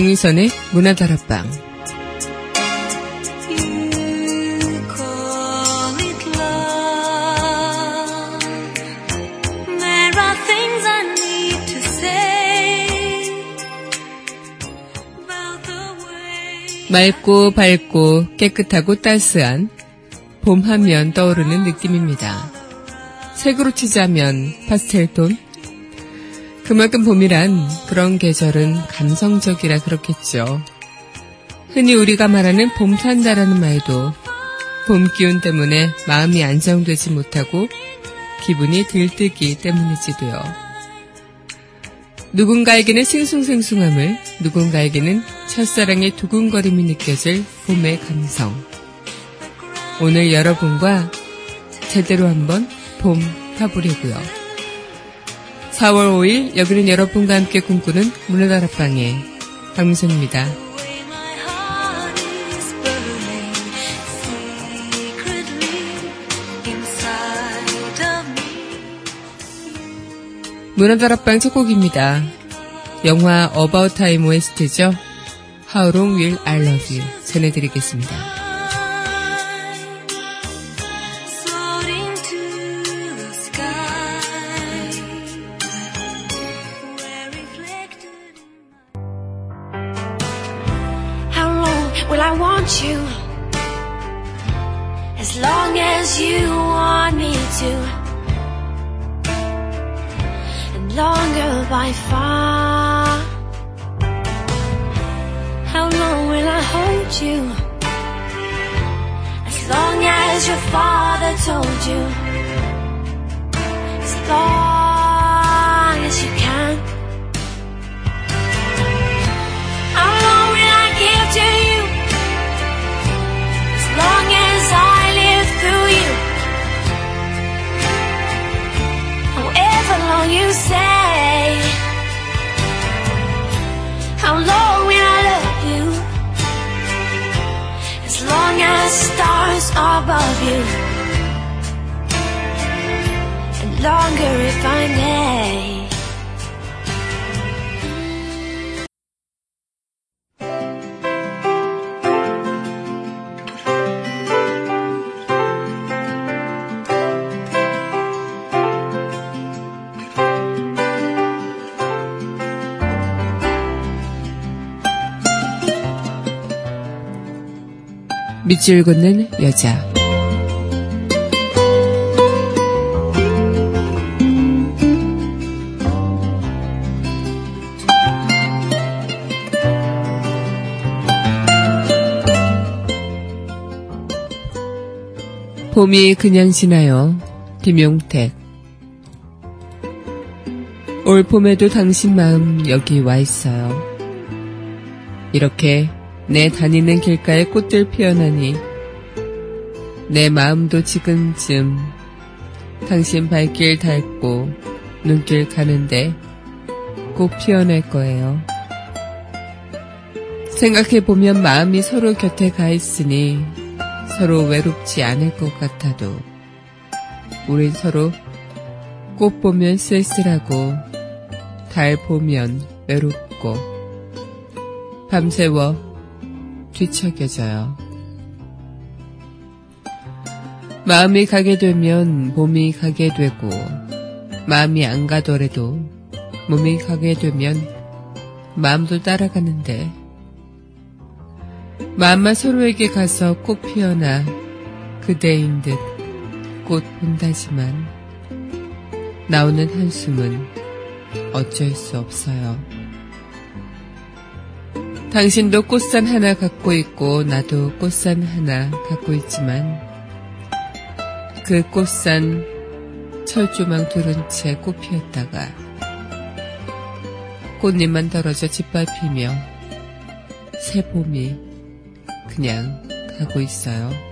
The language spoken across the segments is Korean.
강민선의 문화다락방 맑고 밝고 깨끗하고 따스한 봄 하면 떠오르는 느낌입니다. 색으로 치자면 파스텔톤, 그만큼 봄이란 그런 계절은 감성적이라 그렇겠죠. 흔히 우리가 말하는 봄 탄다라는 말도 봄 기운 때문에 마음이 안정되지 못하고 기분이 들뜨기 때문일지도요. 누군가에게는 싱숭생숭함을, 누군가에게는 첫사랑의 두근거림이 느껴질 봄의 감성. 오늘 여러분과 제대로 한번 봄 타보려고요. 4월 5일 여기는 여러분과 함께 꿈꾸는 문화다락방의 박문선입니다. 문화다락방 첫 곡입니다. 영화 About Time OST죠. How long will I love you 전해드리겠습니다. By far. How long will I hold you? As long as your father told you. As long as you can. How long will I give to you? You say. How long will I love you? As long as stars are above you. And longer if I may. 밑줄 긋는 여자. 봄이 그냥 지나요. 김용택. 올 봄에도 당신 마음 여기 와 있어요. 이렇게 내 다니는 길가에 꽃들 피어나니 내 마음도 지금쯤 당신 발길 닳고 눈길 가는데 꼭 피어날 거예요. 생각해보면 마음이 서로 곁에 가 있으니 서로 외롭지 않을 것 같아도 우린 서로 꽃 보면 쓸쓸하고 달 보면 외롭고 밤새워 뒤척여져요. 마음이 가게 되면 몸이 가게 되고, 마음이 안 가더라도 몸이 가게 되면 마음도 따라가는데, 마음만 서로에게 가서 꽃 피어나 그대인 듯 꽃 본다지만, 나오는 한숨은 어쩔 수 없어요. 당신도 꽃산 하나 갖고 있고 나도 꽃산 하나 갖고 있지만 그 꽃산 철조망 두른 채 꽃 피었다가 꽃잎만 떨어져 짓밟히며 새 봄이 그냥 가고 있어요.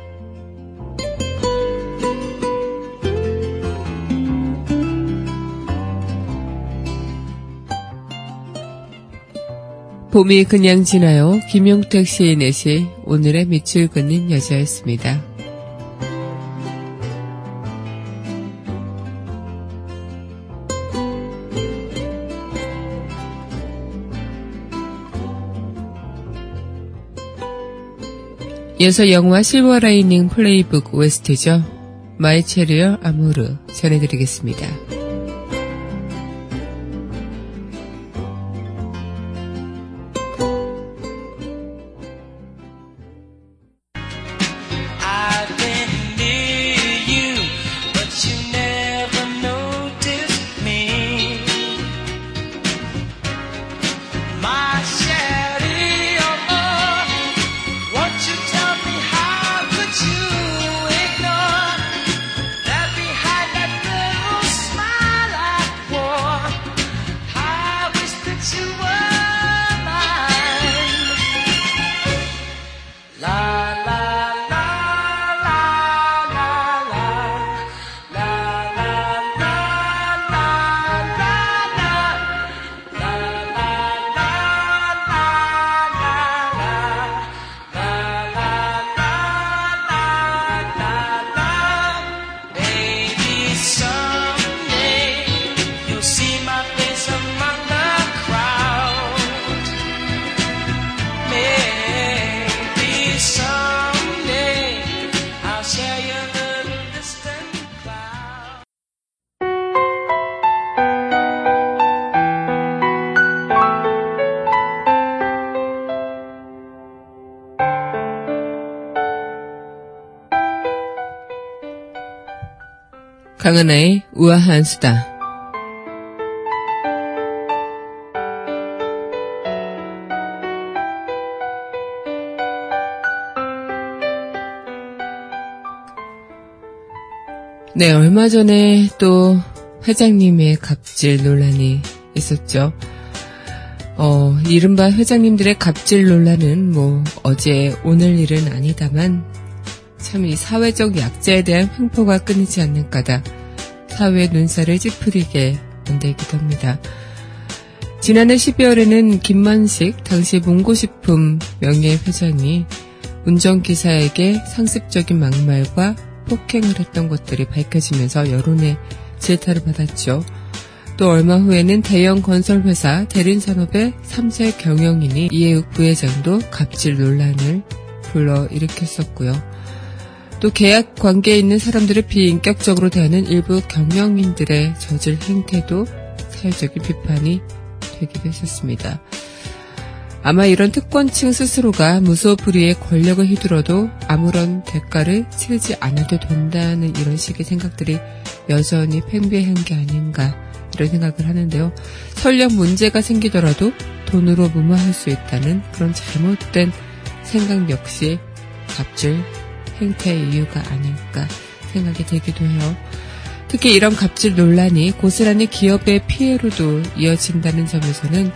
봄이 그냥 지나요. 김용택 시인의 시 오늘의 밑줄 긋는 여자였습니다. 이어서 영화 Silver Linings Playbook OST죠. My Cherie Amour 전해드리겠습니다. 강은하의 우아한 수다. 네, 얼마 전에 또 회장님의 갑질 논란이 있었죠. 어, 이른바 회장님들의 갑질 논란은 뭐 어제 오늘 일은 아니다만 참 이 사회적 약자에 대한 횡포가 끊이지 않는 까다 사회 눈살을 찌푸리게 만들기도 합니다. 지난해 12월에는 김만식 당시 몽고식품 명예회장이 운전기사에게 상습적인 막말과 폭행을 했던 것들이 밝혀지면서 여론의 질타를 받았죠. 또 얼마 후에는 대형 건설회사 대린산업의 3세 경영인이 이해욱 부회장도 갑질 논란을 불러일으켰었고요. 또 계약 관계에 있는 사람들을 비인격적으로 대하는 일부 경영인들의 저질 행태도 사회적인 비판이 되기도 했었습니다. 아마 이런 특권층 스스로가 무소불위의 권력을 휘둘러도 아무런 대가를 치르지 않아도 된다는 이런 식의 생각들이 여전히 팽배한 게 아닌가 이런 생각을 하는데요. 설령 문제가 생기더라도 돈으로 무마할 수 있다는 그런 잘못된 생각 역시 갑질 행태의 이유가 아닐까 생각이 되기도 해요. 특히 이런 갑질 논란이 고스란히 기업의 피해로도 이어진다는 점에서는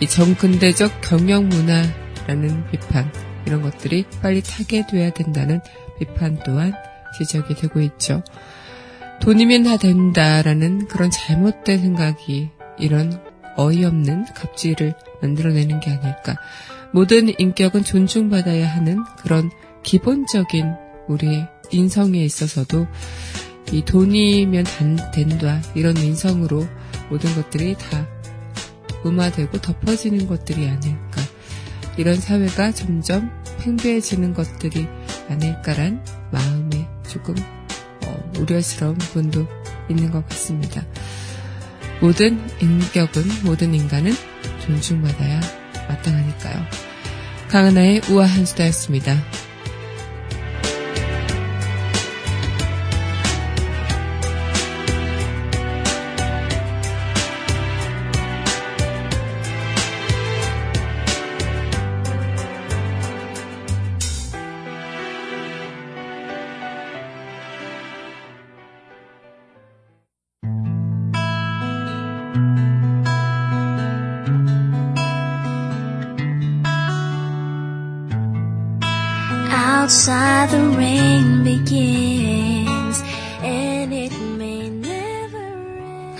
이 정근대적 경영 문화라는 비판 이런 것들이 빨리 타개돼야 된다는 비판 또한 지적이 되고 있죠. 돈이면 다 된다라는 그런 잘못된 생각이 이런 어이없는 갑질을 만들어내는 게 아닐까. 모든 인격은 존중받아야 하는 그런 기본적인 우리 인성에 있어서도 이 돈이면 단, 된다 이런 인성으로 모든 것들이 다 무마되고 덮어지는 것들이 아닐까 이런 사회가 점점 팽배해지는 것들이 아닐까란 마음에 조금 어, 우려스러운 부분도 있는 것 같습니다. 모든 인격은 모든 인간은 존중받아야 마땅하니까요. 강은하의 우아한 수다였습니다.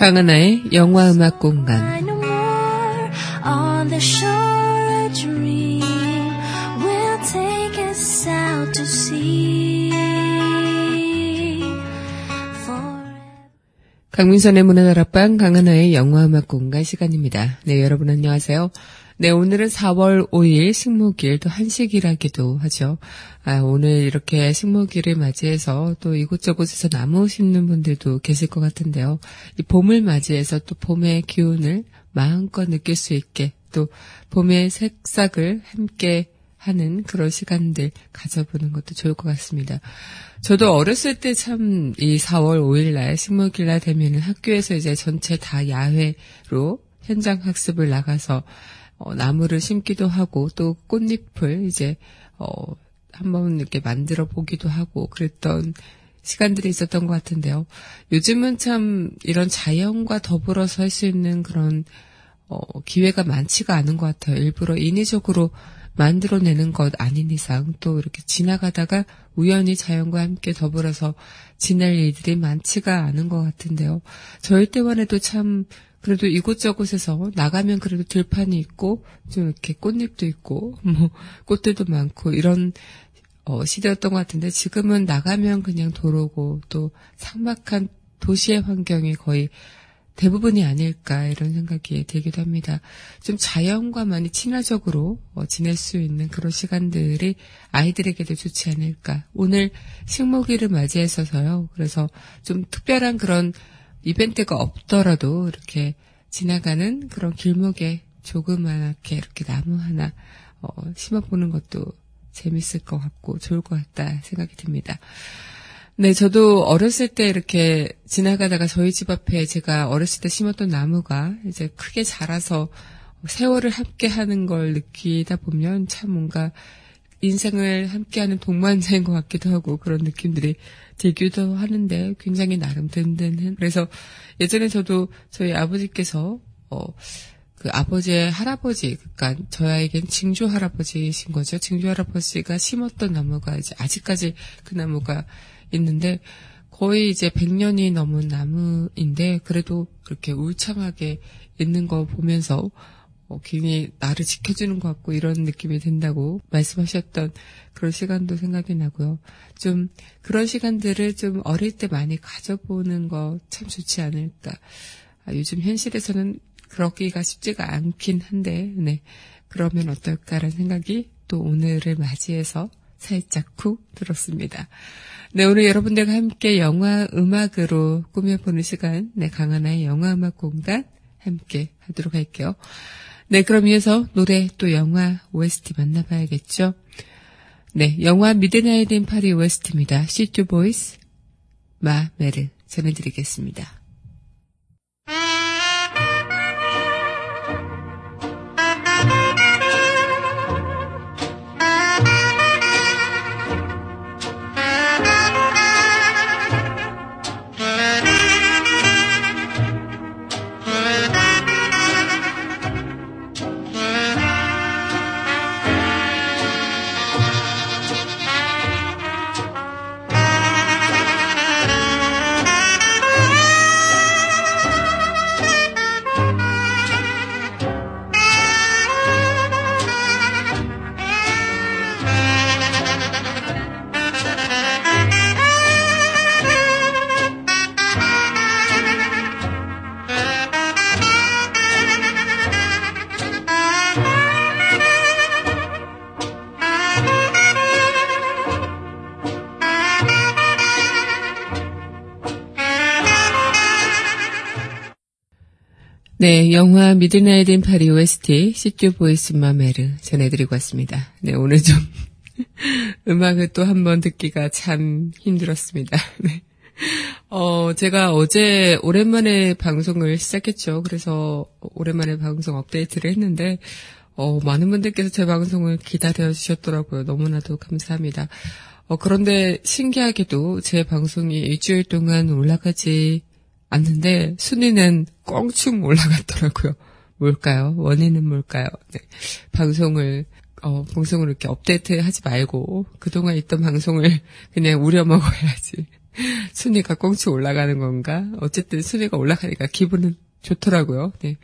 강은하의 영화 음악 공간 강민선의 문화다락방 강하나의 영화 음악 공간 시간입니다. 네, 여러분 안녕하세요. 네, 오늘은 4월 5일 식목일, 또 한식이라기도 하죠. 아, 오늘 이렇게 식목일을 맞이해서 또 이곳저곳에서 나무 심는 분들도 계실 것 같은데요. 이 봄을 맞이해서 또 봄의 기운을 마음껏 느낄 수 있게 또 봄의 색싹을 함께 하는 그런 시간들 가져보는 것도 좋을 것 같습니다. 저도 어렸을 때 참 이 4월 5일 날 식목일 날 되면은 학교에서 이제 전체 다 야외로 현장 학습을 나가서 어, 나무를 심기도 하고 또 꽃잎을 이제 어, 한번 이렇게 만들어 보기도 하고 그랬던 시간들이 있었던 것 같은데요. 요즘은 참 이런 자연과 더불어서 할 수 있는 그런 어, 기회가 많지가 않은 것 같아요. 일부러 인위적으로 만들어내는 것 아닌 이상 또 이렇게 지나가다가 우연히 자연과 함께 더불어서 지낼 일들이 많지가 않은 것 같은데요. 저희 때만 해도 참 그래도 이곳저곳에서 나가면 그래도 들판이 있고 좀 이렇게 꽃잎도 있고 뭐 꽃들도 많고 이런 어, 시대였던 것 같은데 지금은 나가면 그냥 도로고 또 삭막한 도시의 환경이 거의 대부분이 아닐까 이런 생각이 들기도 합니다. 좀 자연과 많이 친화적으로 어, 지낼 수 있는 그런 시간들이 아이들에게도 좋지 않을까. 오늘 식목일을 맞이해서서요. 그래서 좀 특별한 그런 이벤트가 없더라도 이렇게 지나가는 그런 길목에 조그맣게 이렇게 나무 하나 어, 심어보는 것도 재밌을 것 같고 좋을 것 같다 생각이 듭니다. 네, 저도 어렸을 때 이렇게 지나가다가 저희 집 앞에 제가 어렸을 때 심었던 나무가 이제 크게 자라서 세월을 함께 하는 걸 느끼다 보면 참 뭔가 인생을 함께하는 동반자인 것 같기도 하고 그런 느낌들이 들기도 하는데 굉장히 나름 든든한. 그래서 예전에 저도 저희 아버지께서 어, 그 아버지의 할아버지, 그러니까 저에겐 징조 할아버지이신 거죠. 징조 할아버지가 심었던 나무가 이제 아직까지 그 나무가 있는데 거의 이제 100년이 넘은 나무인데 그래도 그렇게 울창하게 있는 거 보면서 어, 괜히 나를 지켜주는 것 같고 이런 느낌이 든다고 말씀하셨던 그런 시간도 생각이 나고요. 좀 그런 시간들을 좀 어릴 때 많이 가져보는 거 참 좋지 않을까. 아, 요즘 현실에서는 그러기가 쉽지가 않긴 한데, 네. 그러면 어떨까라는 생각이 또 오늘을 맞이해서 살짝 쿵 들었습니다. 네, 오늘 여러분들과 함께 영화 음악으로 꾸며보는 시간, 네, 강하나의 영화 음악 공간 함께 하도록 할게요. 네, 그럼 이어서 노래 또 영화 OST 만나봐야겠죠? 네, 영화 Midnight in Paris OST입니다. Si tu vois, 마 메르 전해드리겠습니다. 네, 영화 Midnight in Paris OST Si tu vois ma mère 전해드리고 왔습니다. 네, 오늘 좀 음악을 또 한 번 듣기가 참 힘들었습니다. 네. 어, 제가 어제 오랜만에 방송을 시작했죠. 그래서 오랜만에 방송 업데이트를 했는데, 어, 많은 분들께서 제 방송을 기다려 주셨더라고요. 너무나도 감사합니다. 어, 그런데 신기하게도 제 방송이 일주일 동안 올라가지 않는데 순위는 껑충 올라갔더라고요. 뭘까요? 원인은 뭘까요? 네. 방송을 어, 방송을 이렇게 업데이트 하지 말고 그동안 있던 방송을 그냥 우려 먹어야지. 순위가 꽁충 올라가는 건가? 어쨌든 순위가 올라가니까 기분은 좋더라고요. 네.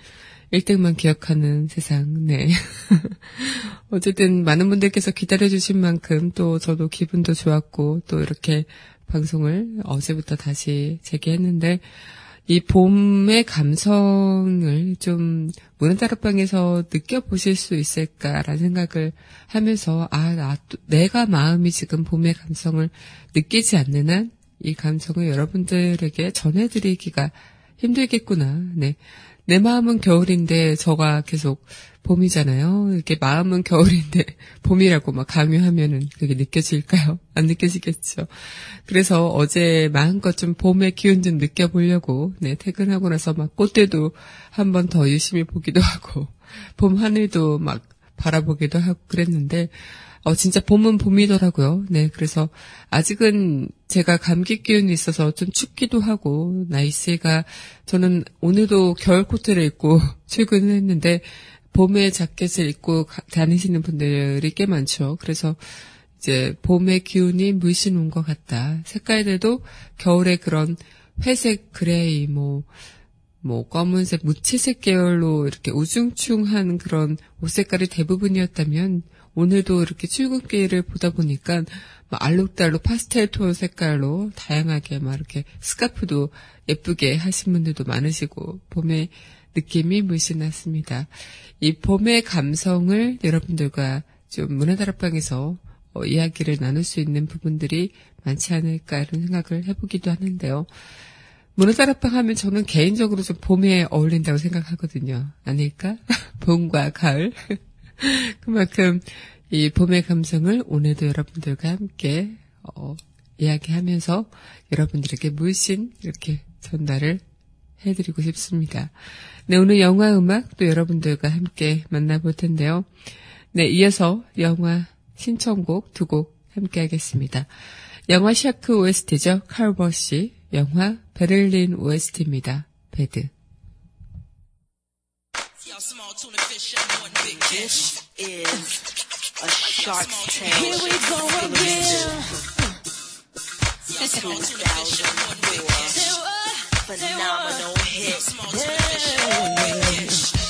1등만 기억하는 세상, 네. 어쨌든 많은 분들께서 기다려주신 만큼 또 저도 기분도 좋았고 또 이렇게 방송을 어제부터 다시 재개했는데 이 봄의 감성을 좀 문화다락방에서 느껴보실 수 있을까라는 생각을 하면서, 아, 나, 내가 마음이 지금 봄의 감성을 느끼지 않는 한 이 감성을 여러분들에게 전해드리기가 힘들겠구나. 네. 내 마음은 겨울인데 저가 계속 봄이잖아요. 이렇게 마음은 겨울인데 봄이라고 막 강요하면은 그게 느껴질까요? 안 느껴지겠죠. 그래서 어제 마음껏 좀 봄의 기운 좀 느껴보려고 네, 퇴근하고 나서 막 꽃대도 한 번 더 유심히 보기도 하고 봄 하늘도 막 바라보기도 하고 그랬는데 어, 진짜 봄은 봄이더라고요. 네, 그래서 아직은 제가 감기 기운이 있어서 좀 춥기도 하고, 날씨가, 저는 오늘도 겨울 코트를 입고 출근을 했는데, 봄에 자켓을 입고 다니시는 분들이 꽤 많죠. 그래서 이제 봄의 기운이 물씬 온 것 같다. 색깔들도 겨울에 그런 회색, gray, 뭐, 뭐 검은색, 무채색 계열로 이렇게 우중충한 그런 옷 색깔이 대부분이었다면 오늘도 이렇게 출근길을 보다 보니까 막 알록달록 파스텔 톤 색깔로 다양하게 막 이렇게 스카프도 예쁘게 하신 분들도 많으시고 봄의 느낌이 물씬 났습니다. 이 봄의 감성을 여러분들과 좀 문화다락방에서 어, 이야기를 나눌 수 있는 부분들이 많지 않을까 이런 생각을 해보기도 하는데요. 문화다락방 하면 저는 개인적으로 좀 봄에 어울린다고 생각하거든요. 아닐까? 봄과 가을. 그만큼 이 봄의 감성을 오늘도 여러분들과 함께 어, 이야기하면서 여러분들에게 물씬 이렇게 전달을 해드리고 싶습니다. 네, 오늘 영화 음악 또 여러분들과 함께 만나볼 텐데요. 네, 이어서 영화 신청곡 두 곡 함께 하겠습니다. 영화 샤크 OST죠. 칼버시, 영화 베를린 OST입니다. Bad. A. Here we go again. 2004 phenomenal hit. Yeah.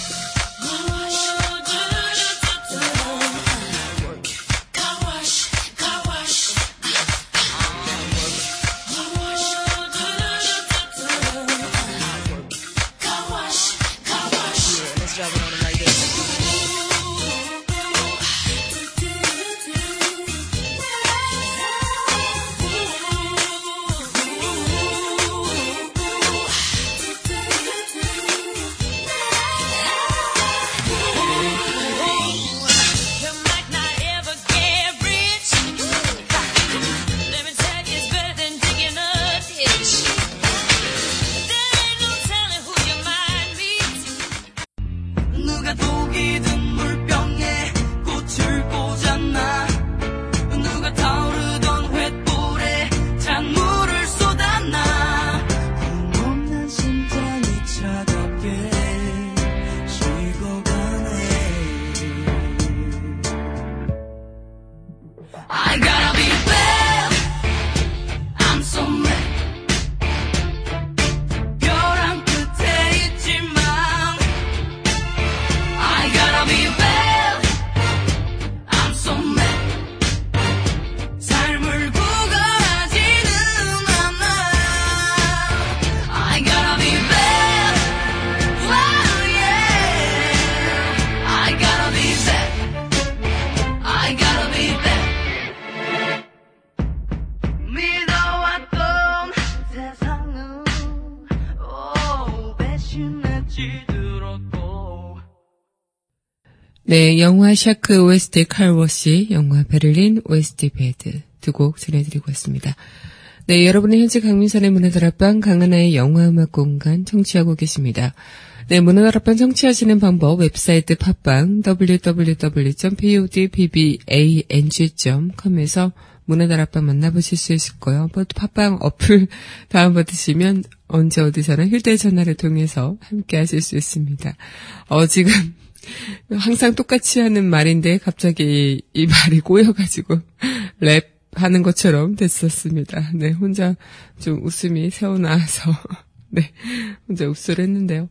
네, 영화 샤크 OST 칼워시, 영화 베를린 OST Bad 두 곡 전해드리고 있습니다. 네, 여러분은 현재 강민선의 문화다락방 강하나의 영화음악 공간 청취하고 계십니다. 네, 문화다락방 청취하시는 방법 웹사이트 팟빵 www.podbbang.com에서 문화다락방 만나보실 수. 뭐 팟빵 어플 다운받으시면 언제 어디서나 휴대전화를 통해서 함께 하실 수 있습니다. 어, 지금 항상 똑같이 하는 말인데 갑자기 이 말이 꼬여가지고 랩 하는 것처럼 됐었습니다. 네, 혼자 좀 웃음이 새어나와서 네, 혼자 흡수를 했는데요.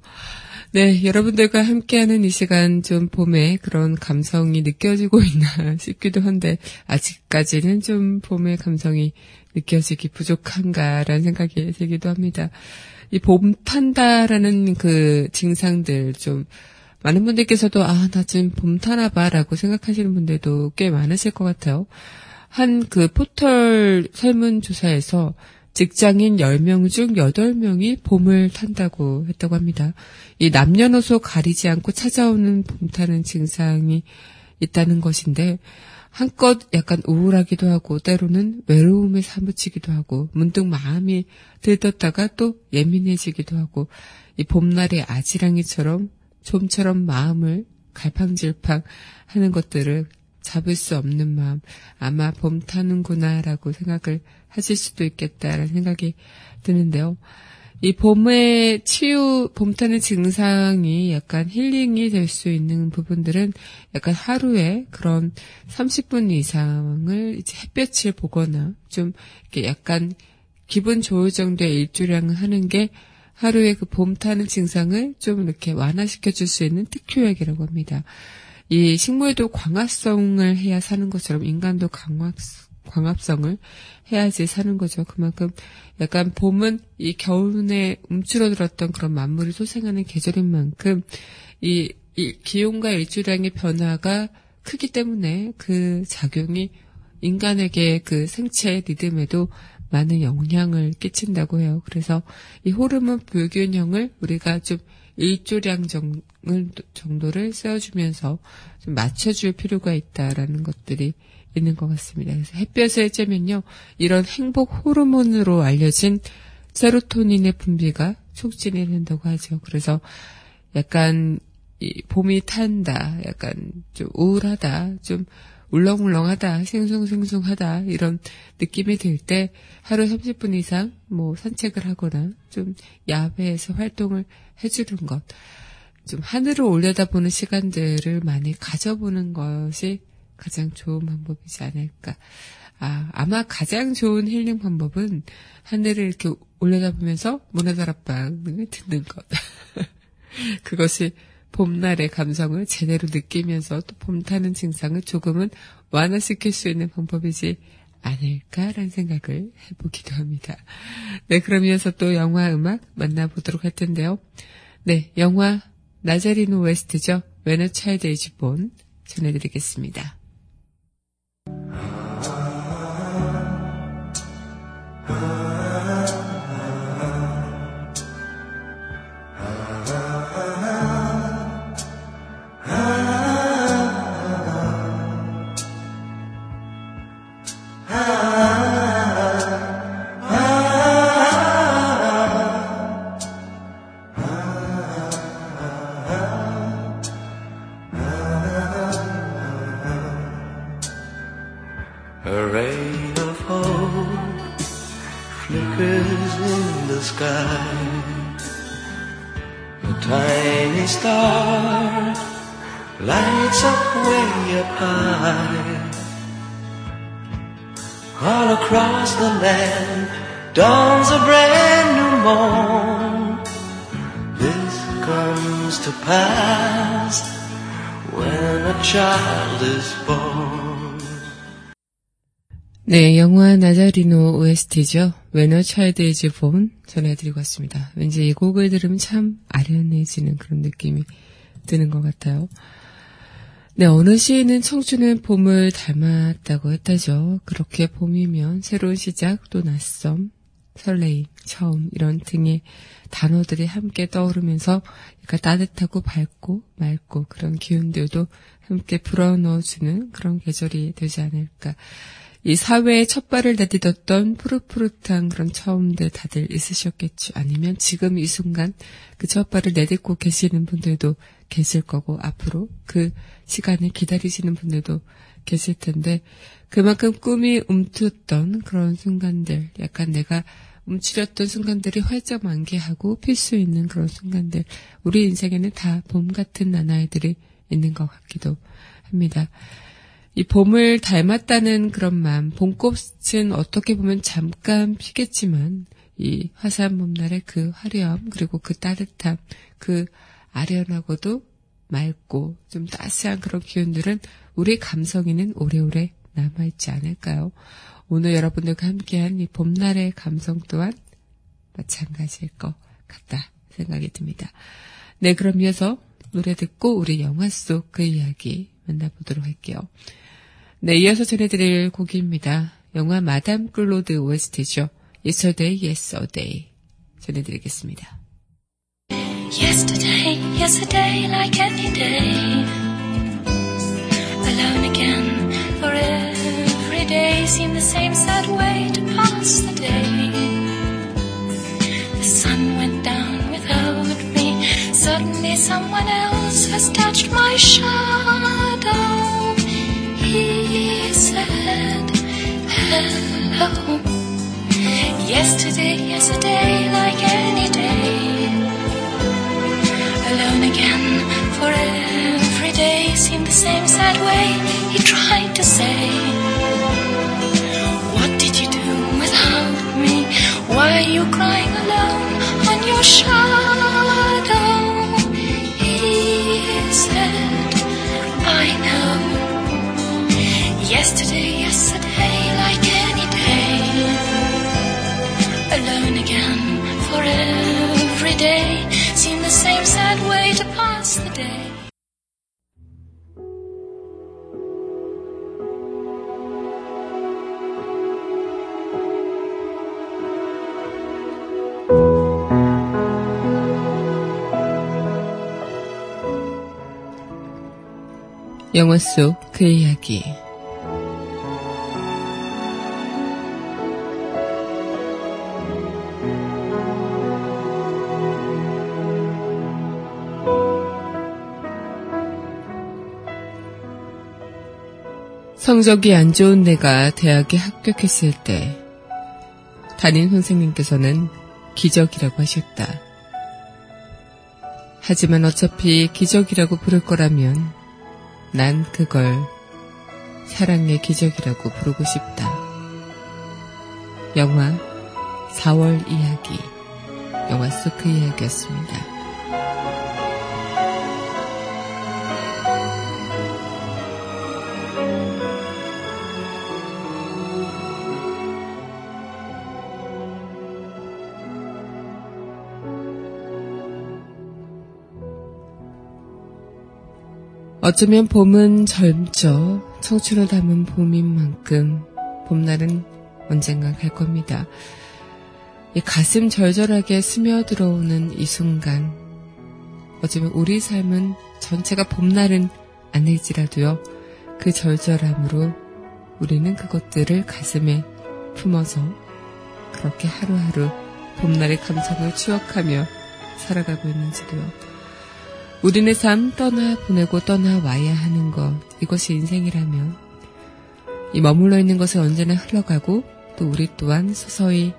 네, 여러분들과 함께하는 이 시간 좀 봄의 그런 감성이 느껴지고 있나 싶기도 한데 아직까지는 좀 봄의 감성이 느껴지기 부족한가라는 생각이 들기도 합니다. 이 봄 탄다라는 그 증상들 좀 많은 분들께서도 아, 나 지금 봄 타나 봐라고 생각하시는 분들도 꽤 많으실 것 같아요. 한 그 포털 설문조사에서 직장인 10명 중 8명이 봄을 탄다고 했다고 합니다. 이 남녀노소 가리지 않고 찾아오는 봄 타는 증상이 있다는 것인데 한껏 약간 우울하기도 하고 때로는 외로움에 사무치기도 하고 문득 마음이 들떴다가 또 예민해지기도 하고 이 봄날의 아지랑이처럼 좀처럼 마음을 갈팡질팡 하는 것들을 잡을 수 없는 마음 아마 봄 타는구나라고 생각을 하실 수도 있겠다라는 생각이 드는데요. 이 봄의 치유, 봄 타는 증상이 약간 힐링이 될 수 있는 부분들은 약간 하루에 그런 30분 이상을 이제 햇볕을 보거나 좀 이렇게 약간 기분 좋을 정도의 일조량을 하는 게 하루에 그봄 타는 증상을 좀 이렇게 완화시켜 줄 수 있는 특효약이라고 합니다. 이 식물도 광합성을 해야 사는 것처럼 인간도 광합, 광합성을 해야지 사는 거죠. 그만큼 약간 봄은 이 겨울에 움츠러들었던 그런 만물이 소생하는 계절인 만큼 이, 이 기온과 일조량의 변화가 크기 때문에 그 작용이 인간에게 그 생체 리듬에도 많은 영향을 끼친다고 해요. 그래서 이 호르몬 불균형을 우리가 좀 일조량 정도를 세워주면서 좀 맞춰줄 필요가 있다라는 것들이 있는 것 같습니다. 그래서 햇볕을 쬐면요, 이런 행복 호르몬으로 알려진 세로토닌의 분비가 촉진이 된다고 하죠. 그래서 약간 이 봄이 탄다, 약간 좀 우울하다, 좀 울렁울렁하다, 생숭생숭하다 이런 느낌이 들 때 하루 30분 이상 뭐 산책을 하거나 좀 야외에서 활동을 해주는 것, 좀 하늘을 올려다보는 시간들을 많이 가져보는 것이 가장 좋은 방법이지 않을까. 아, 아마 가장 좋은 힐링 방법은 하늘을 이렇게 올려다보면서 문화다락방을 듣는 것. 그것이 봄날의 감성을 제대로 느끼면서 또 봄 타는 증상을 조금은 완화시킬 수 있는 방법이지 않을까라는 생각을 해보기도 합니다. 네, 그러면서 또 영화 음악 만나보도록 할 텐데요. 네, 영화 나자리노 OST죠. When a Child Is Born 전해드리겠습니다. tiny star lights up way up high. All across the land dawns a brand new morn. This comes to pass when a child is born. 네, 영화 나자리노 OST죠. Child is Born 전해드리고 왔습니다. 왠지 이 곡을 들으면 참 아련해지는 그런 느낌이 드는 것 같아요. 네, 어느 시인은 청춘은 봄을 닮았다고 했다죠. 그렇게 봄이면 새로운 시작, 또 낯섦, 설레임, 처음 이런 등의 단어들이 함께 떠오르면서 약간 따뜻하고 밝고 맑고 그런 기운들도 함께 불어넣어주는 그런 계절이 되지 않을까. 이 사회에 첫 발을 내딛었던 푸릇푸릇한 그런 처음들 다들 있으셨겠죠. 아니면 지금 이 순간 그 첫 발을 내딛고 계시는 분들도 계실 거고 앞으로 그 시간을 기다리시는 분들도 계실 텐데 그만큼 꿈이 움트던 그런 순간들, 약간 내가 움츠렸던 순간들이 활짝 만개하고 필 수 있는 그런 순간들, 우리 인생에는 다 봄 같은 나날들이 있는 것 같기도 합니다. 이 봄을 닮았다는 그런 마음, 봄꽃은 어떻게 보면 잠깐 피겠지만, 이 화사한 봄날의 그 화려함, 그리고 그 따뜻함, 그 아련하고도 맑고 좀 따스한 그런 기운들은 우리 감성에는 오래오래 남아있지 않을까요? 오늘 여러분들과 함께한 이 봄날의 감성 또한 마찬가지일 것 같다 생각이 듭니다. 네, 그럼 이어서 노래 듣고 우리 영화 속 그 이야기 만나보도록 할게요. 네, 이어서 전해드릴 곡입니다. 영화 마담 클로드 OST죠. Yesterday, Yesterday 전해드리겠습니다. Yesterday, yesterday, like any day. Alone again, for every day seemed the same sad way to pass the day. The sun went down without me. Suddenly, someone else has touched my shadow. Hello. Yesterday, yesterday, like any day alone again. For every day seemed the same sad way. He tried to say, What did you do without me? Why are you crying alone on your shadow? He said, I know. Yesterday, yesterday, 영화 속 그 이야기 성적이 안 좋은 내가 대학에 합격했을 때 담임 선생님께서는 기적이라고 하셨다. 하지만 어차피 기적이라고 부를 거라면 난 그걸 사랑의 기적이라고 부르고 싶다. 영화 4월 이야기 영화 속 그 이야기였습니다. 어쩌면 봄은 젊죠. 청춘을 담은 봄인 만큼 봄날은 언젠간 갈 겁니다. 이 가슴 절절하게 스며들어오는 이 순간 어쩌면 우리 삶은 전체가 봄날은 아닐지라도요. 그 절절함으로 우리는 그것들을 가슴에 품어서 그렇게 하루하루 봄날의 감성을 추억하며 살아가고 있는지도요. 우리네 삶 떠나 보내고 떠나 와야 하는 것 이것이 인생이라면. 이 머물러 있는 것은 언제나 흘러가고 또 우리 또한 서서히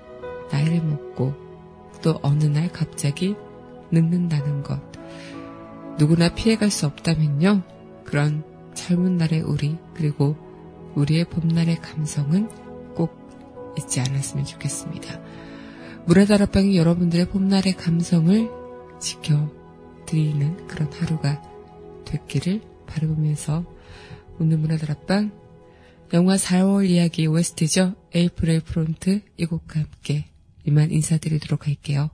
나이를 먹고 또 어느 날 갑자기 늙는다는 것. 누구나 피해갈 수 없다면요. 그런 젊은 날의 우리 그리고 우리의 봄날의 감성은 꼭 잊지 않았으면 좋겠습니다. 물에다락방이 여러분들의 봄날의 감성을 지켜 드리는 그런 하루가 됐기를 바라보면서 오늘 문화다락방 영화 4월 이야기 OST죠. 에이프릴 프론트 이 곡과 함께 이만 인사드리도록 할게요.